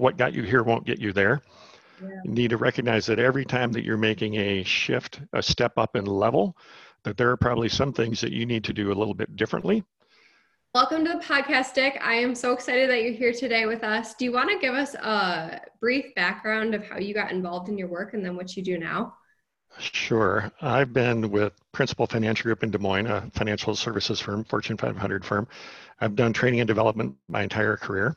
what got you here won't get you there. Yeah. You need to recognize that every time that you're making a shift, a step up in level, that there are probably some things that you need to do a little bit differently. Welcome to the podcast, Dick. I am so excited that you're here today with us. Do you want to give us a brief background of how you got involved in your work and then what you do now? Sure. I've been with Principal Financial Group in Des Moines, a financial services firm, Fortune 500 firm. I've done training and development my entire career.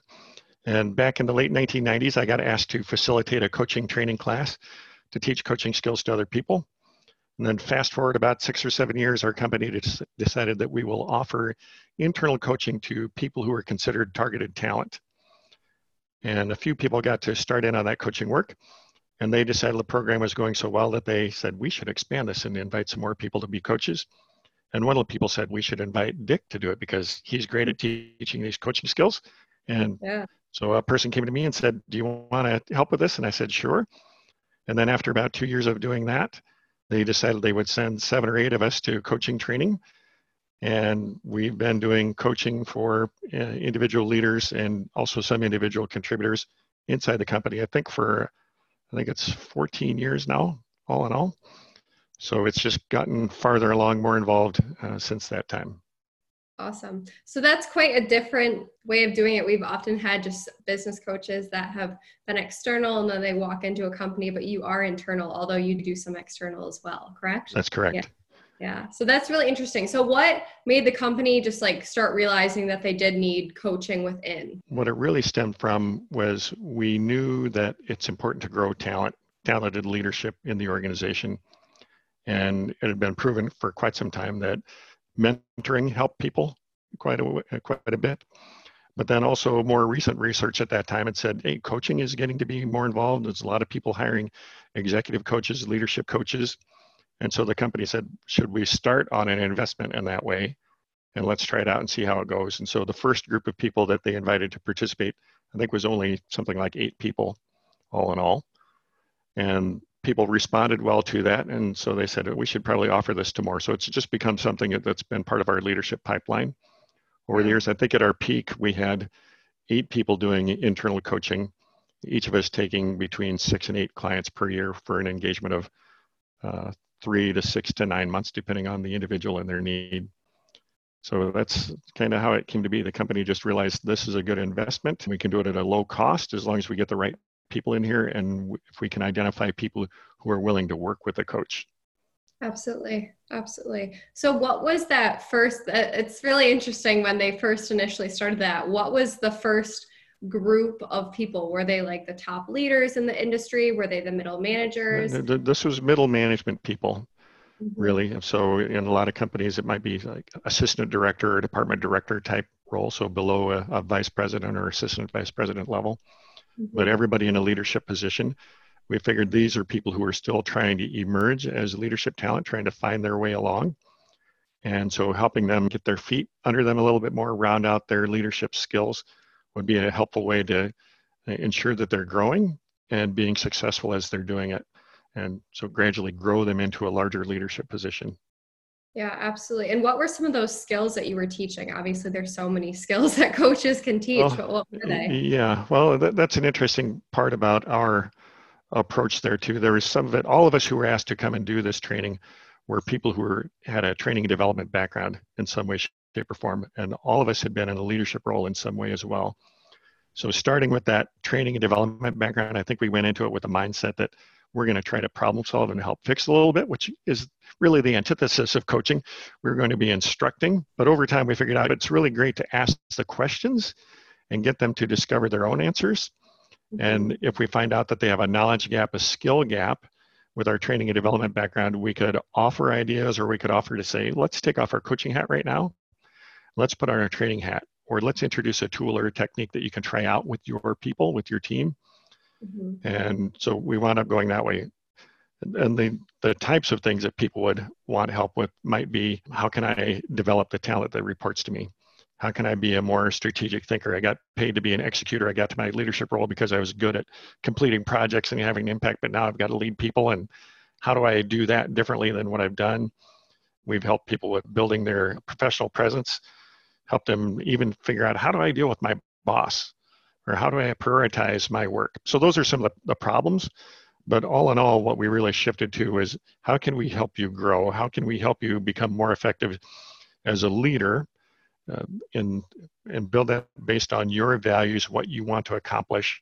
And back in the late 1990s, I got asked to facilitate a coaching training class to teach coaching skills to other people. And then fast forward about six or seven years, our company decided that we will offer internal coaching to people who are considered targeted talent. And a few people got to start in on that coaching work. And they decided the program was going so well that they said, we should expand this and invite some more people to be coaches. And one of the people said, we should invite Dick to do it because he's great at teaching these coaching skills. And yeah. So a person came to me and said, do you want to help with this? And I said, sure. And then after about two years of doing that, they decided they would send seven or eight of us to coaching training. And we've been doing coaching for uh, individual leaders and also some individual contributors inside the company. I think for, I think it's 14 years now, all in all. So it's just gotten farther along, more involved uh, since that time. Awesome. So that's quite a different way of doing it. We've often had just business coaches that have been external and then they walk into a company, but you are internal, although you do some external as well, correct? That's correct. Yeah. Yeah. So that's really interesting. So what made the company just like start realizing that they did need coaching within? What it really stemmed from was we knew that it's important to grow talent, talented leadership in the organization. And it had been proven for quite some time that mentoring helped people quite a, uh, quite a bit. But then also more recent research at that time had said, hey, coaching is getting to be more involved. There's a lot of people hiring executive coaches, leadership coaches and so the company said, should we start on an investment in that way? And let's try it out and see how it goes. And so the first group of people that they invited to participate, I think was only something like eight people all in all. And people responded well to that. And so they said, we should probably offer this to more. So it's just become something that's been part of our leadership pipeline over the years. I think at our peak, we had eight people doing internal coaching, each of us taking between six and eight clients per year for an engagement of uh, three to six to nine months, depending on the individual and their need. So that's kind of how it came to be. The company just realized this is a good investment. We can do it at a low cost as long as we get the right people in here and if we can identify people who are willing to work with a coach. Absolutely. Absolutely. So, what was that first? Uh, it's really interesting when they first initially started that. What was the first group of people? Were they like the top leaders in the industry? Were they the middle managers? This was middle management people, mm-hmm. really. So in a lot of companies, it might be like assistant director or department director type role, so below a, a vice president or assistant vice president level. Mm-hmm. But everybody in a leadership position, we figured these are people who are still trying to emerge as leadership talent, trying to find their way along. And so helping them get their feet under them a little bit more, round out their leadership skills would be a helpful way to ensure that they're growing and being successful as they're doing it. And so gradually grow them into a larger leadership position. Yeah, absolutely. And what were some of those skills that you were teaching? Obviously, there's so many skills that coaches can teach, well, but what were they? Yeah, well, that, that's an interesting part about our approach there too. There was some of it. All of us who were asked to come and do this training were people who were had a training and development background in some way, shape, or form. And all of us had been in a leadership role in some way as well. So, starting with that training and development background, I think we went into it with a mindset that we're going to try to problem solve and help fix a little bit, which is really the antithesis of coaching. We're going to be instructing, but over time we figured out it's really great to ask the questions and get them to discover their own answers. And mm-hmm. if we find out that they have a knowledge gap, a skill gap, with our training and development background, we could offer ideas or we could offer to say, let's take off our coaching hat right now let's put on our training hat or let's introduce a tool or a technique that you can try out with your people with your team mm-hmm. and so we wound up going that way. And the, the types of things that people would want help with might be how can i develop the talent that reports to me? How can i be a more strategic thinker? I got paid to be an executor. I got to my leadership role because i was good at completing projects and having an impact but now i've got to lead people. And how do i do that differently than what i've done? We've helped people with building their professional presence help them even figure out how do I deal with my boss? Or how do I prioritize my work? So those are some of the, problems. But all in all, what we really shifted to is how can we help you grow? How can we help you become more effective as a leader uh, and, and build that based on your values, what you want to accomplish,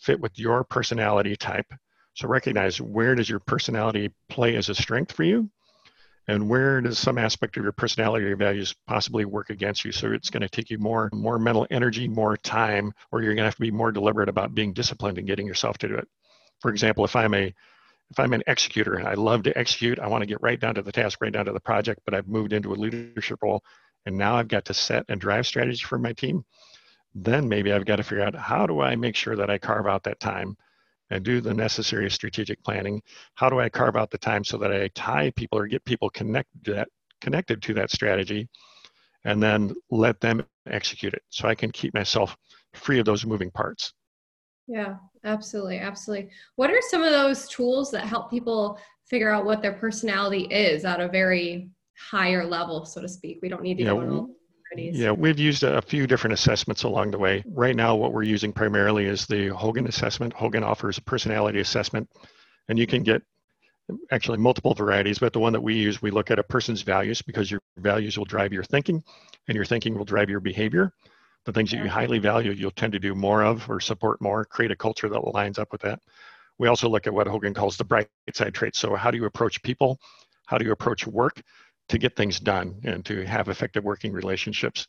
fit with your personality type. So recognize where does your personality play as a strength for you? And where does some aspect of your personality or values possibly work against you? So it's going to take you more more mental energy more time or you're going to have to be more deliberate about being disciplined and getting yourself to do it. For example if i'm a if i'm an executor and i love to execute i want to get right down to the task right down to the project but i've moved into a leadership role and now i've got to set and drive strategy for my team then maybe i've got to figure out how do i make sure that i carve out that time and do the necessary strategic planning. How do I carve out the time so that I tie people or get people connected to that, connected to that strategy and then let them execute it so I can keep myself free of those moving parts. Yeah, absolutely. Absolutely. What are some of those tools that help people figure out what their personality is at a very higher level, so to speak? We don't need to yeah, go yeah, we've used a few different assessments along the way. Right now, what we're using primarily is the Hogan assessment. Hogan offers a personality assessment, and you can get actually multiple varieties, but the one that we use, we look at a person's values because your values will drive your thinking, and your thinking will drive your behavior. The things that you highly value, you'll tend to do more of or support more, create a culture that lines up with that. We also look at what Hogan calls the bright side traits. So, how do you approach people? How do you approach work? To get things done and to have effective working relationships.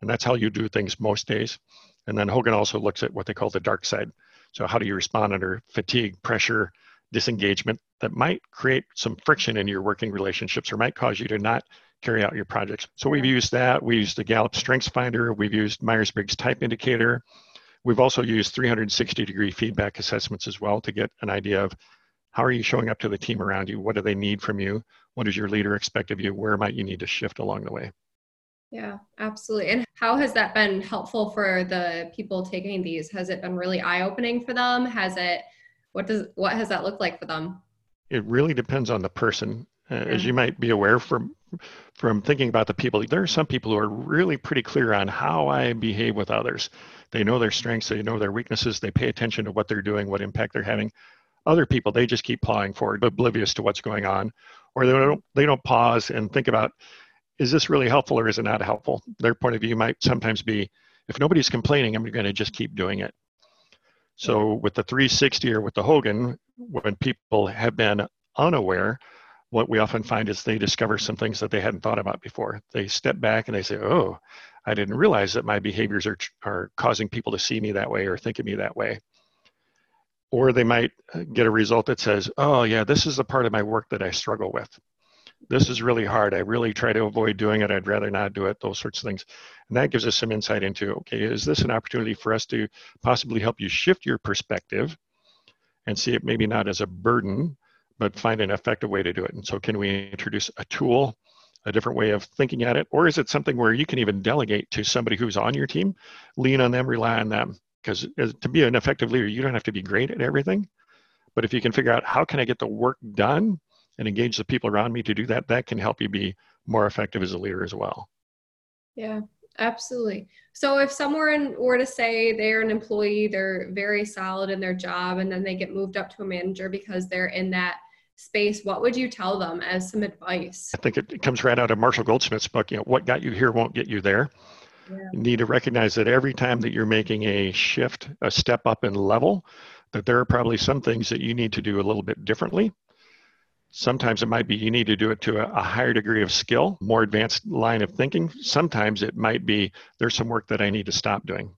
And that's how you do things most days. And then Hogan also looks at what they call the dark side. So, how do you respond under fatigue, pressure, disengagement that might create some friction in your working relationships or might cause you to not carry out your projects? So, we've used that. We used the Gallup Strengths Finder. We've used Myers Briggs Type Indicator. We've also used 360 degree feedback assessments as well to get an idea of how are you showing up to the team around you? What do they need from you? What does your leader expect of you? Where might you need to shift along the way? Yeah, absolutely. And how has that been helpful for the people taking these? Has it been really eye-opening for them? Has it what does what has that looked like for them? It really depends on the person. Uh, yeah. As you might be aware from from thinking about the people, there are some people who are really pretty clear on how I behave with others. They know their strengths, they know their weaknesses, they pay attention to what they're doing, what impact they're having. Other people, they just keep plowing forward, oblivious to what's going on, or they don't they don't pause and think about is this really helpful or is it not helpful? Their point of view might sometimes be if nobody's complaining, I'm going to just keep doing it. So with the 360 or with the Hogan, when people have been unaware, what we often find is they discover some things that they hadn't thought about before. They step back and they say, "Oh, I didn't realize that my behaviors are are causing people to see me that way or think of me that way." Or they might uh, get a result that says, oh, yeah, this is the part of my work that I struggle with. This is really hard. I really try to avoid doing it. I'd rather not do it, those sorts of things. And that gives us some insight into okay, is this an opportunity for us to possibly help you shift your perspective and see it maybe not as a burden, but find an effective way to do it? And so, can we introduce a tool? a different way of thinking at it? Or is it something where you can even delegate to somebody who's on your team, lean on them, rely on them? Because uh, to be an effective leader you don't have to be great at everything but if you can figure out how can i get the work done and engage the people around me to do that that can help you be more effective as a leader as well. Yeah absolutely. So if someone were to say they're an employee they're very solid in their job and then they get moved up to a manager because they're in that space what would you tell them as some advice? I think it comes right out of marshall goldsmith's book you know what got you here won't get you there yeah. You need to recognize that every time that you're making a shift, a step up in level, that there are probably some things that you need to do a little bit differently. Sometimes it might be you need to do it to a, a, higher degree of skill, more advanced line of thinking. Sometimes it might be there's some work that I need to stop doing.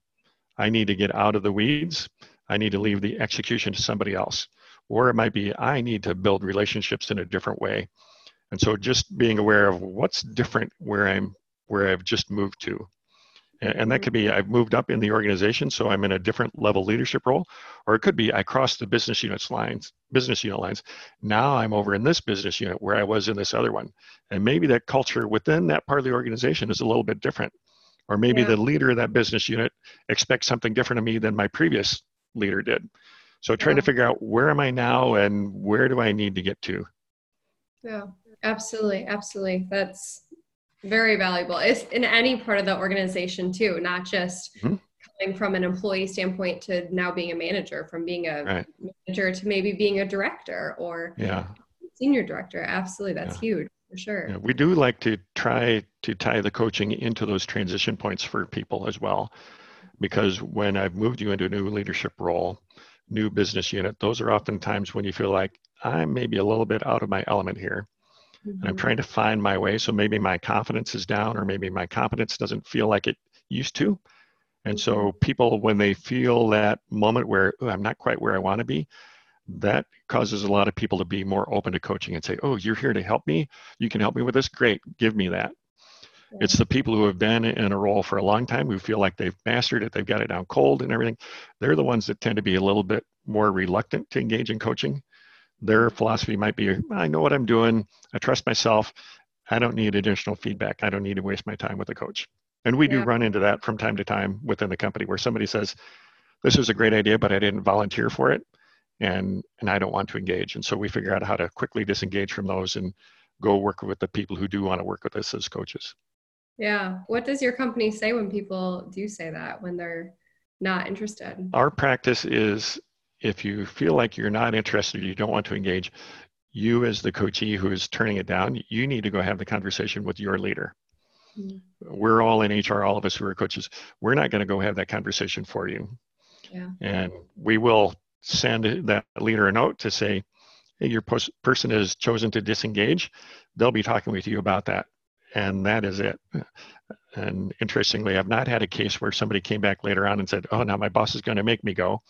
I need to get out of the weeds. I need to leave the execution to somebody else. Or it might be I need to build relationships in a different way. And so just being aware of what's different where I'm where I've just moved to and that could be I've moved up in the organization, so I'm in a different level leadership role, or it could be I crossed the business units lines, business unit lines. Now I'm over in this business unit where I was in this other one, and maybe that culture within that part of the organization is a little bit different, or maybe yeah. the leader of that business unit expects something different of me than my previous leader did. So trying yeah. to figure out where am I now and where do I need to get to. Yeah, absolutely, absolutely. That's very valuable. It's in any part of the organization too, not just mm-hmm. going from an employee standpoint to now being a manager, from being a Right. manager to maybe being a director or Yeah. senior director. Absolutely, that's Yeah. huge for sure. Yeah, we do like to try to tie the coaching into those transition points for people as well. Because when I've moved you into a new leadership role, new business unit, those are often times when you feel like I'm maybe a little bit out of my element here. And I'm Mhm. trying to find my way. So maybe my confidence is down, or maybe my confidence doesn't feel like it used to. And so people, when they feel that moment where I'm not quite where I want to be, that causes a lot of people to be more open to coaching and say, "Oh, you're here to help me. You can help me with this. Great, give me that." Yeah. It's the people who have been in a role for a long time who feel like they've mastered it, they've got it down cold and everything. They're the ones that tend to be a little bit more reluctant to engage in coaching. Their philosophy might be, I know what I'm doing. I trust myself. I don't need additional feedback. I don't need to waste my time with a coach. And we do run into that from time to time within the company where somebody says, This is a great idea, but I didn't volunteer for it. And, and I don't want to engage. And so we figure out how to quickly disengage from those and go work with the people who do want to work with us as coaches. Yeah. What does your company say when people do say that when they're not interested? Our practice is if you feel like you're not interested, you don't want to engage, you as the coachee who is turning it down, you need to go have the conversation with your leader. Mm. We're all in HR, all of us who are coaches. We're not going to go have that conversation for you. Yeah. And we will send that leader a note to say, hey, your pos- person has chosen to disengage. They'll be talking with you about that. And that is it. And interestingly, I've not had a case where somebody came back later on and said, oh, now my boss is going to make me go.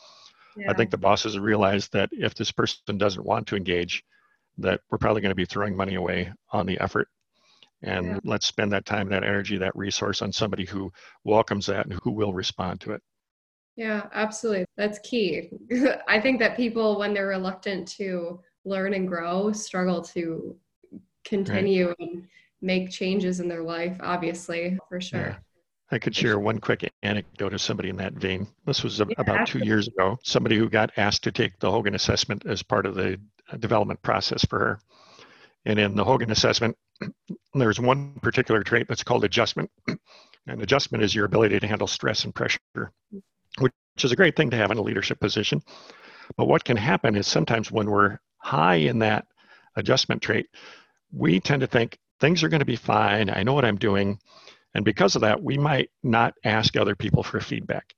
Yeah. I think the bosses realize that if this person doesn't want to engage, that we're probably going to be throwing money away on the effort. And Yeah. let's spend that time, that energy, that resource on somebody who welcomes that and who will respond to it. Yeah, absolutely. That's key. I think that people, when they're reluctant to learn and grow, struggle to continue and make changes in their life, obviously, for sure. Yeah. I could share one quick anecdote of somebody in that vein. This was a- Yeah, about two years ago. Somebody who got asked to take the Hogan assessment as part of the uh, development process for her. And in the Hogan assessment, there's one particular trait that's called adjustment. And adjustment is your ability to handle stress and pressure, which is a great thing to have in a leadership position. But what can happen is sometimes when we're high in that adjustment trait, we tend to think things are going to be fine. I know what I'm doing. And because of that, we might not ask other people for feedback.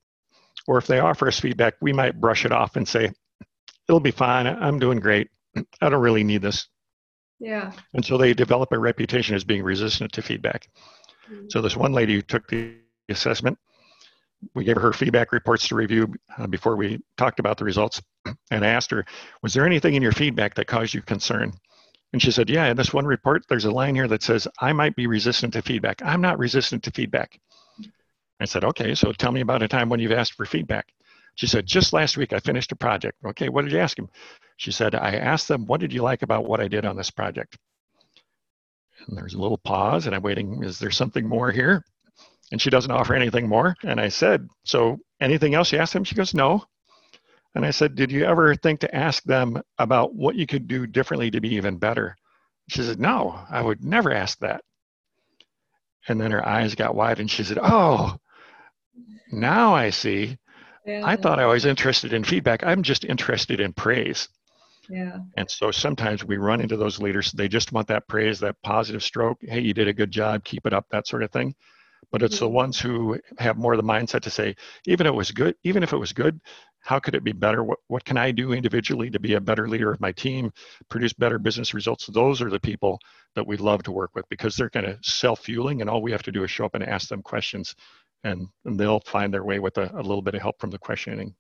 Or if they offer us feedback, we might brush it off and say, it'll be fine. I'm doing great. I don't really need this. Yeah. And so they develop a reputation as being resistant to feedback. Mm. So this one lady who took the assessment, we gave her feedback reports to review uh, before we talked about the results. And I asked her, was there anything in your feedback that caused you concern? And she said, yeah, in this one report, there's a line here that says, I might be resistant to feedback. I'm not resistant to feedback. I said, okay, so tell me about a time when you've asked for feedback. She said, just last week I finished a project. Okay, what did you ask him? She said, I asked them, what did you like about what I did on this project? And there's a little pause, and I'm waiting, is there something more here? And she doesn't offer anything more. And I said, so anything else you asked him? She goes, no. And I said, did you ever think to ask them about what you could do differently to be even better? She said, no, I would never ask that. And then her eyes got wide and she said, oh, now I see. Yeah. I thought I was interested in feedback. I'm just interested in praise. Yeah. And so sometimes we run into those leaders, they just want that praise, that positive stroke. Hey, you did a good job, keep it up, that sort of thing. But it's the Mhm. ones who have more of the mindset to say, even if it was good, even if it was good, how could it be better? What, what can I do individually to be a better leader of my team, produce better business results? Those are the people that we love to work with because they're kind of self-fueling and all we have to do is show up and ask them questions and, and they'll find their way with a, a little bit of help from the questioning.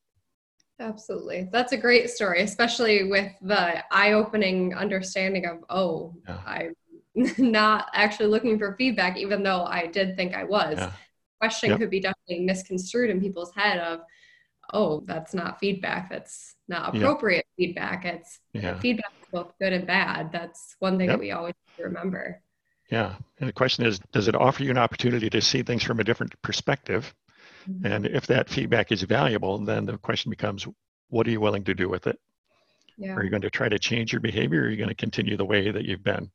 Absolutely. That's a great story, especially with the eye opening understanding of, oh, Yeah. I'm not actually looking for feedback, even though I did think I was. Yeah. Question Yep. could be definitely misconstrued in people's head of, oh, that's not feedback. That's not appropriate feedback. It's Yeah. feedback both good and bad. That's one thing Yep. that we always remember. Yeah. And the question is, does it offer you an opportunity to see things from a different perspective? Mm-hmm. And if that feedback is valuable, then the question becomes, what are you willing to do with it? Yeah. Are you going to try to change your behavior or are you going to continue the way that you've been?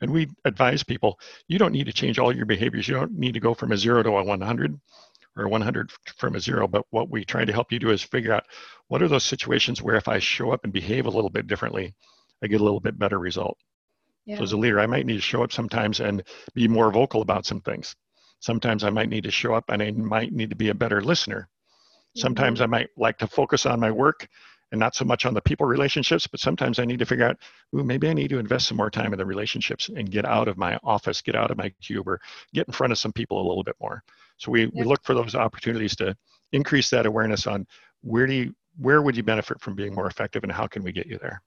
And we advise people, you don't need to change all your behaviors. You don't need to go from a zero to a 100. or 100 from a zero. But what we try to help you do is figure out what are those situations where if I show up and behave a little bit differently, I get a little bit better result. Yeah. So as a leader, I might need to show up sometimes and be more vocal about some things. Sometimes I might need to show up and I might need to be a better listener. Sometimes mm-hmm. I might like to focus on my work and not so much on the people relationships, but sometimes I need to figure out, ooh, maybe I need to invest some more time in the relationships and get out of my office, get out of my cube, or get in front of some people a little bit more. So we, we look for those opportunities to increase that awareness on where do you, where would you benefit from being more effective and how can we get you there?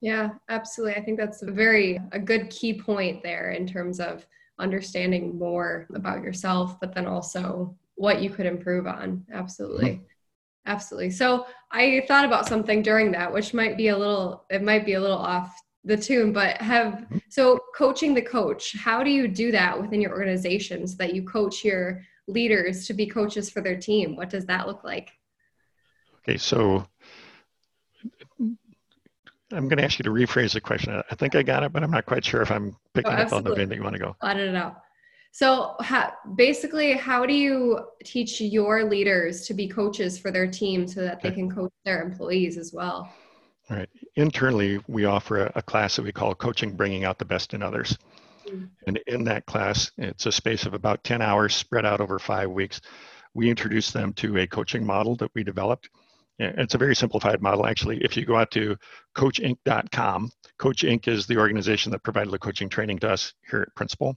Yeah, absolutely. I think that's a very a good key point there in terms of understanding more about yourself, but then also what you could improve on. Absolutely. Mm-hmm. Absolutely. So I thought about something during that, which might be a little, it might be a little off the tune, but have, so coaching the coach, how do you do that within your organizations that you coach your leaders to be coaches for their team? What does that look like? Okay. So I'm going to ask you to rephrase the question. I think I got it, but I'm not quite sure if I'm picking oh, up on the vein that you want to go. Let it out. So, ha- basically, how do you teach your leaders to be coaches for their team so that they can coach their employees as well? All right. Internally, we offer a, a class that we call Coaching Bringing Out the Best in Others. Mm-hmm. And in that class, it's a space of about 10 hours spread out over five weeks. We introduce them to a coaching model that we developed. It's a very simplified model, actually. If you go out to coachinc.com, Coach Inc. is the organization that provided the coaching training to us here at Principal.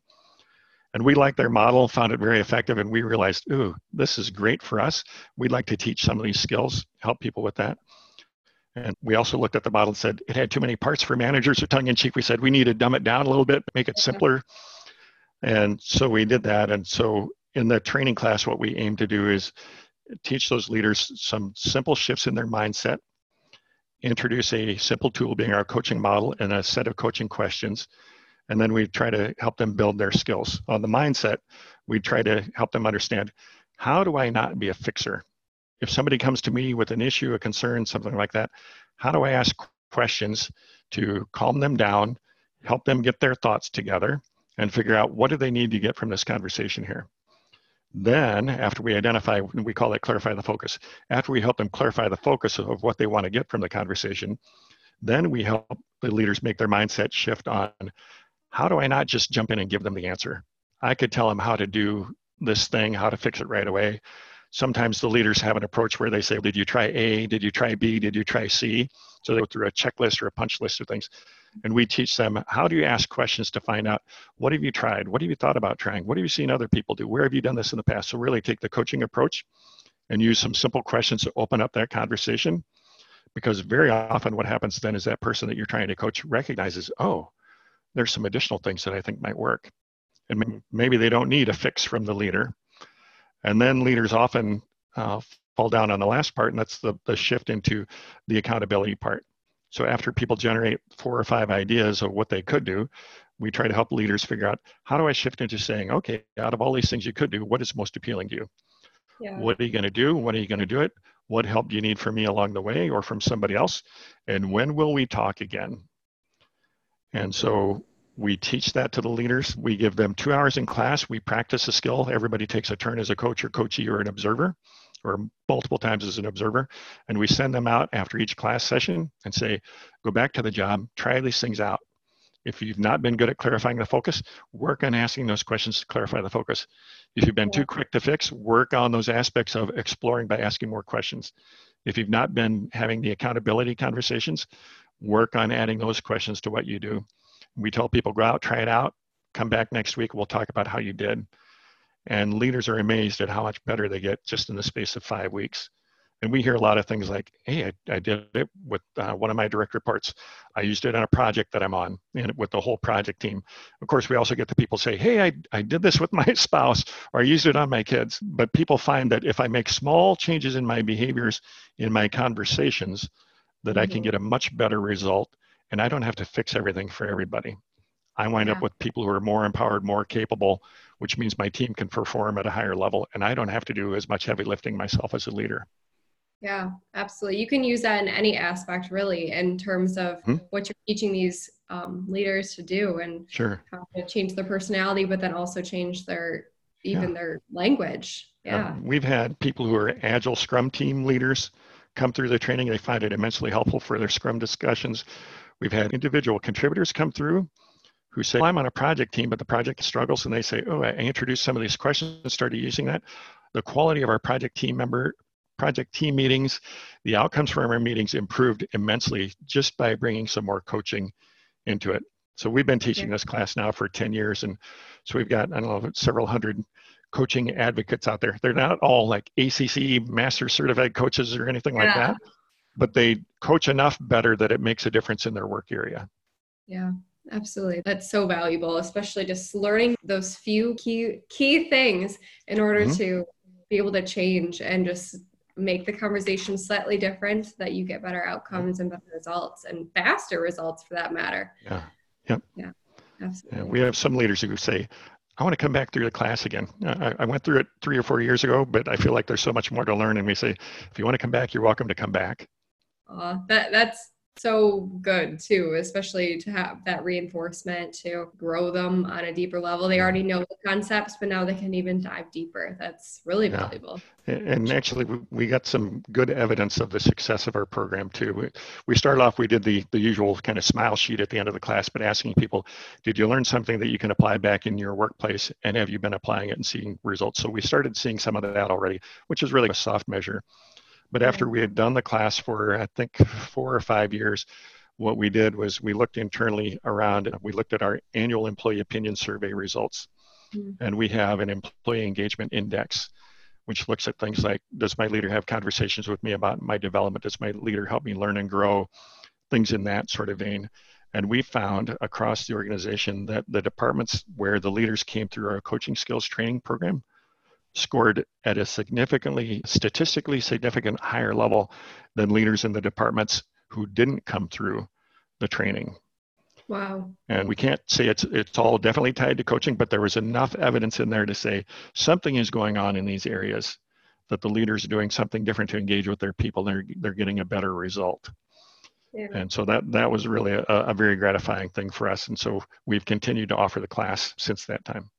And we liked their model, found it very effective, and we realized, ooh, this is great for us. We'd like to teach some of these skills, help people with that. And we also looked at the model and said it had too many parts for managers or tongue in cheek. We said we need to dumb it down a little bit, make it mm-hmm. simpler. And so we did that. And so in the training class, what we aim to do is teach those leaders some simple shifts in their mindset, introduce a simple tool being our coaching model and a set of coaching questions and then we try to help them build their skills. On the mindset, we try to help them understand how do I not be a fixer? If somebody comes to me with an issue, a concern, something like that, how do I ask questions to calm them down, help them get their thoughts together, and figure out what do they need to get from this conversation here? Then, after we identify, we call it clarify the focus. After we help them clarify the focus of what they want to get from the conversation, then we help the leaders make their mindset shift on how do I not just jump in and give them the answer? I could tell them how to do this thing, how to fix it right away. Sometimes the leaders have an approach where they say, Did you try A? Did you try B? Did you try C? So they go through a checklist or a punch list of things. And we teach them how do you ask questions to find out what have you tried? What have you thought about trying? What have you seen other people do? Where have you done this in the past? So really take the coaching approach and use some simple questions to open up that conversation. Because very often what happens then is that person that you're trying to coach recognizes, oh, there's some additional things that I think might work. And maybe they don't need a fix from the leader. And then leaders often uh, fall down on the last part, and that's the, the shift into the accountability part. So after people generate four or five ideas of what they could do, we try to help leaders figure out how do I shift into saying, okay, out of all these things you could do, what is most appealing to you? Yeah. What are you going to do? When are you going to do it? What help do you need from me along the way or from somebody else? And when will we talk again? And so we teach that to the leaders. We give them two hours in class. We practice a skill. Everybody takes a turn as a coach or coachee or an observer or multiple times as an observer. And we send them out after each class session and say, go back to the job, try these things out. If you've not been good at clarifying the focus, work on asking those questions to clarify the focus. If you've been too quick to fix, work on those aspects of exploring by asking more questions. If you've not been having the accountability conversations, work on adding those questions to what you do. We tell people go out, try it out, come back next week, we'll talk about how you did. And leaders are amazed at how much better they get just in the space of five weeks. And we hear a lot of things like, hey, I, I did it with uh, one of my direct reports. I used it on a project that I'm on and with the whole project team. Of course, we also get the people say, hey, I, I did this with my spouse or I used it on my kids. But people find that if I make small changes in my behaviors, in my conversations, that mm-hmm. I can mm-hmm. get a much better result and I don't have to fix everything for everybody. I wind yeah. up with people who are more empowered, more capable, which means my team can perform at a higher level and I don't have to do as much heavy lifting myself as a leader. Yeah, absolutely. You can use that in any aspect, really, in terms of hmm? what you're teaching these um, leaders to do and sure. how to change their personality, but then also change their even yeah. their language. Yeah. Um, we've had people who are agile scrum team leaders come through the training. They find it immensely helpful for their scrum discussions. We've had individual contributors come through who say, well, I'm on a project team, but the project struggles. And they say, oh, I introduced some of these questions and started using that. The quality of our project team member, project team meetings, the outcomes from our meetings improved immensely just by bringing some more coaching into it. So we've been teaching this class now for 10 years. And so we've got, I don't know, several hundred coaching advocates out there. They're not all like ACC master certified coaches or anything like yeah. that, but they coach enough better that it makes a difference in their work area. Yeah. Absolutely. That's so valuable, especially just learning those few key key things in order mm-hmm. to be able to change and just make the conversation slightly different that you get better outcomes and better results and faster results for that matter. Yeah. Yep. Yeah. Absolutely. Yeah, we have some leaders who say, I want to come back through the class again. I, I, went through it three or four years ago, but I feel like there's so much more to learn. And we say, if you want to come back, you're welcome to come back. Uh, that that's so good too, especially to have that reinforcement to grow them on a deeper level. They already know the concepts, but now they can even dive deeper. That's really yeah. valuable. And actually, we got some good evidence of the success of our program too. We started off, we did the, the usual kind of smile sheet at the end of the class, but asking people, did you learn something that you can apply back in your workplace? And have you been applying it and seeing results? So we started seeing some of that already, which is really a soft measure. But after we had done the class for, I think, four or five years, what we did was we looked internally around, we looked at our annual employee opinion survey results. Mm-hmm. And we have an employee engagement index, which looks at things like Does my leader have conversations with me about my development? Does my leader help me learn and grow? Things in that sort of vein. And we found across the organization that the departments where the leaders came through our coaching skills training program scored at a significantly, statistically significant higher level than leaders in the departments who didn't come through the training. Wow. And we can't say it's it's all definitely tied to coaching, but there was enough evidence in there to say something is going on in these areas that the leaders are doing something different to engage with their people. They're they're getting a better result. Yeah. And so that that was really a, a very gratifying thing for us. And so we've continued to offer the class since that time.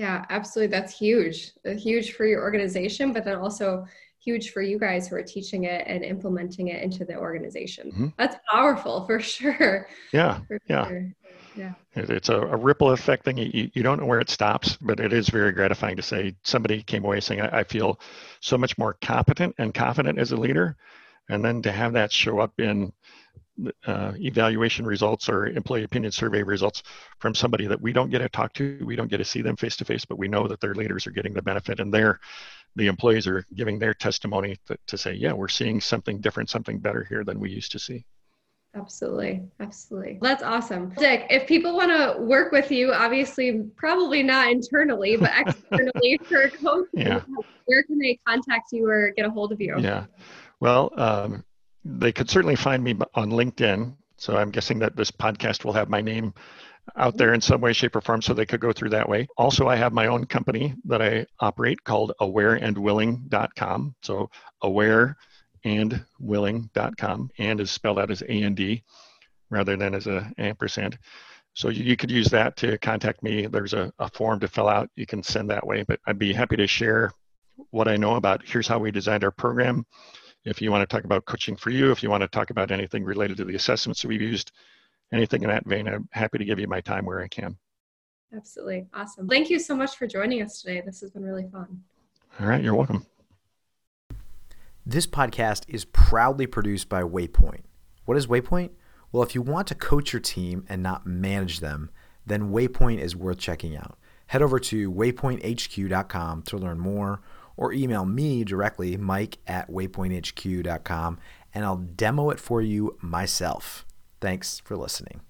Yeah, absolutely. That's huge. Uh, huge for your organization, but then also huge for you guys who are teaching it and implementing it into the organization. Mm-hmm. That's powerful for sure. Yeah. For yeah. Sure. Yeah. It's a, a, ripple effect thing. You, you don't know where it stops, but it is very gratifying to say somebody came away saying, I, I feel so much more competent and confident as a leader. And then to have that show up in uh, evaluation results or employee opinion survey results from somebody that we don't get to talk to. We don't get to see them face to face, but we know that their leaders are getting the benefit and their the employees are giving their testimony to, to say, yeah, we're seeing something different, something better here than we used to see. Absolutely. Absolutely. That's awesome. Dick, if people want to work with you, obviously, probably not internally, but externally for coaching, yeah. where can they contact you or get a hold of you? Yeah. Well, um, they could certainly find me on LinkedIn. So I'm guessing that this podcast will have my name out there in some way, shape, or form, so they could go through that way. Also, I have my own company that I operate called awareandwilling.com. So awareandwilling.com, and is spelled out as A and D rather than as a ampersand. So you, you could use that to contact me. There's a, a form to fill out. You can send that way, but I'd be happy to share what I know about here's how we designed our program if you want to talk about coaching for you, if you want to talk about anything related to the assessments that we've used, anything in that vein, I'm happy to give you my time where I can. Absolutely. Awesome. Thank you so much for joining us today. This has been really fun. All right. You're welcome. This podcast is proudly produced by Waypoint. What is Waypoint? Well, if you want to coach your team and not manage them, then Waypoint is worth checking out. Head over to waypointhq.com to learn more or email me directly, mike at waypointhq.com, and I'll demo it for you myself. Thanks for listening.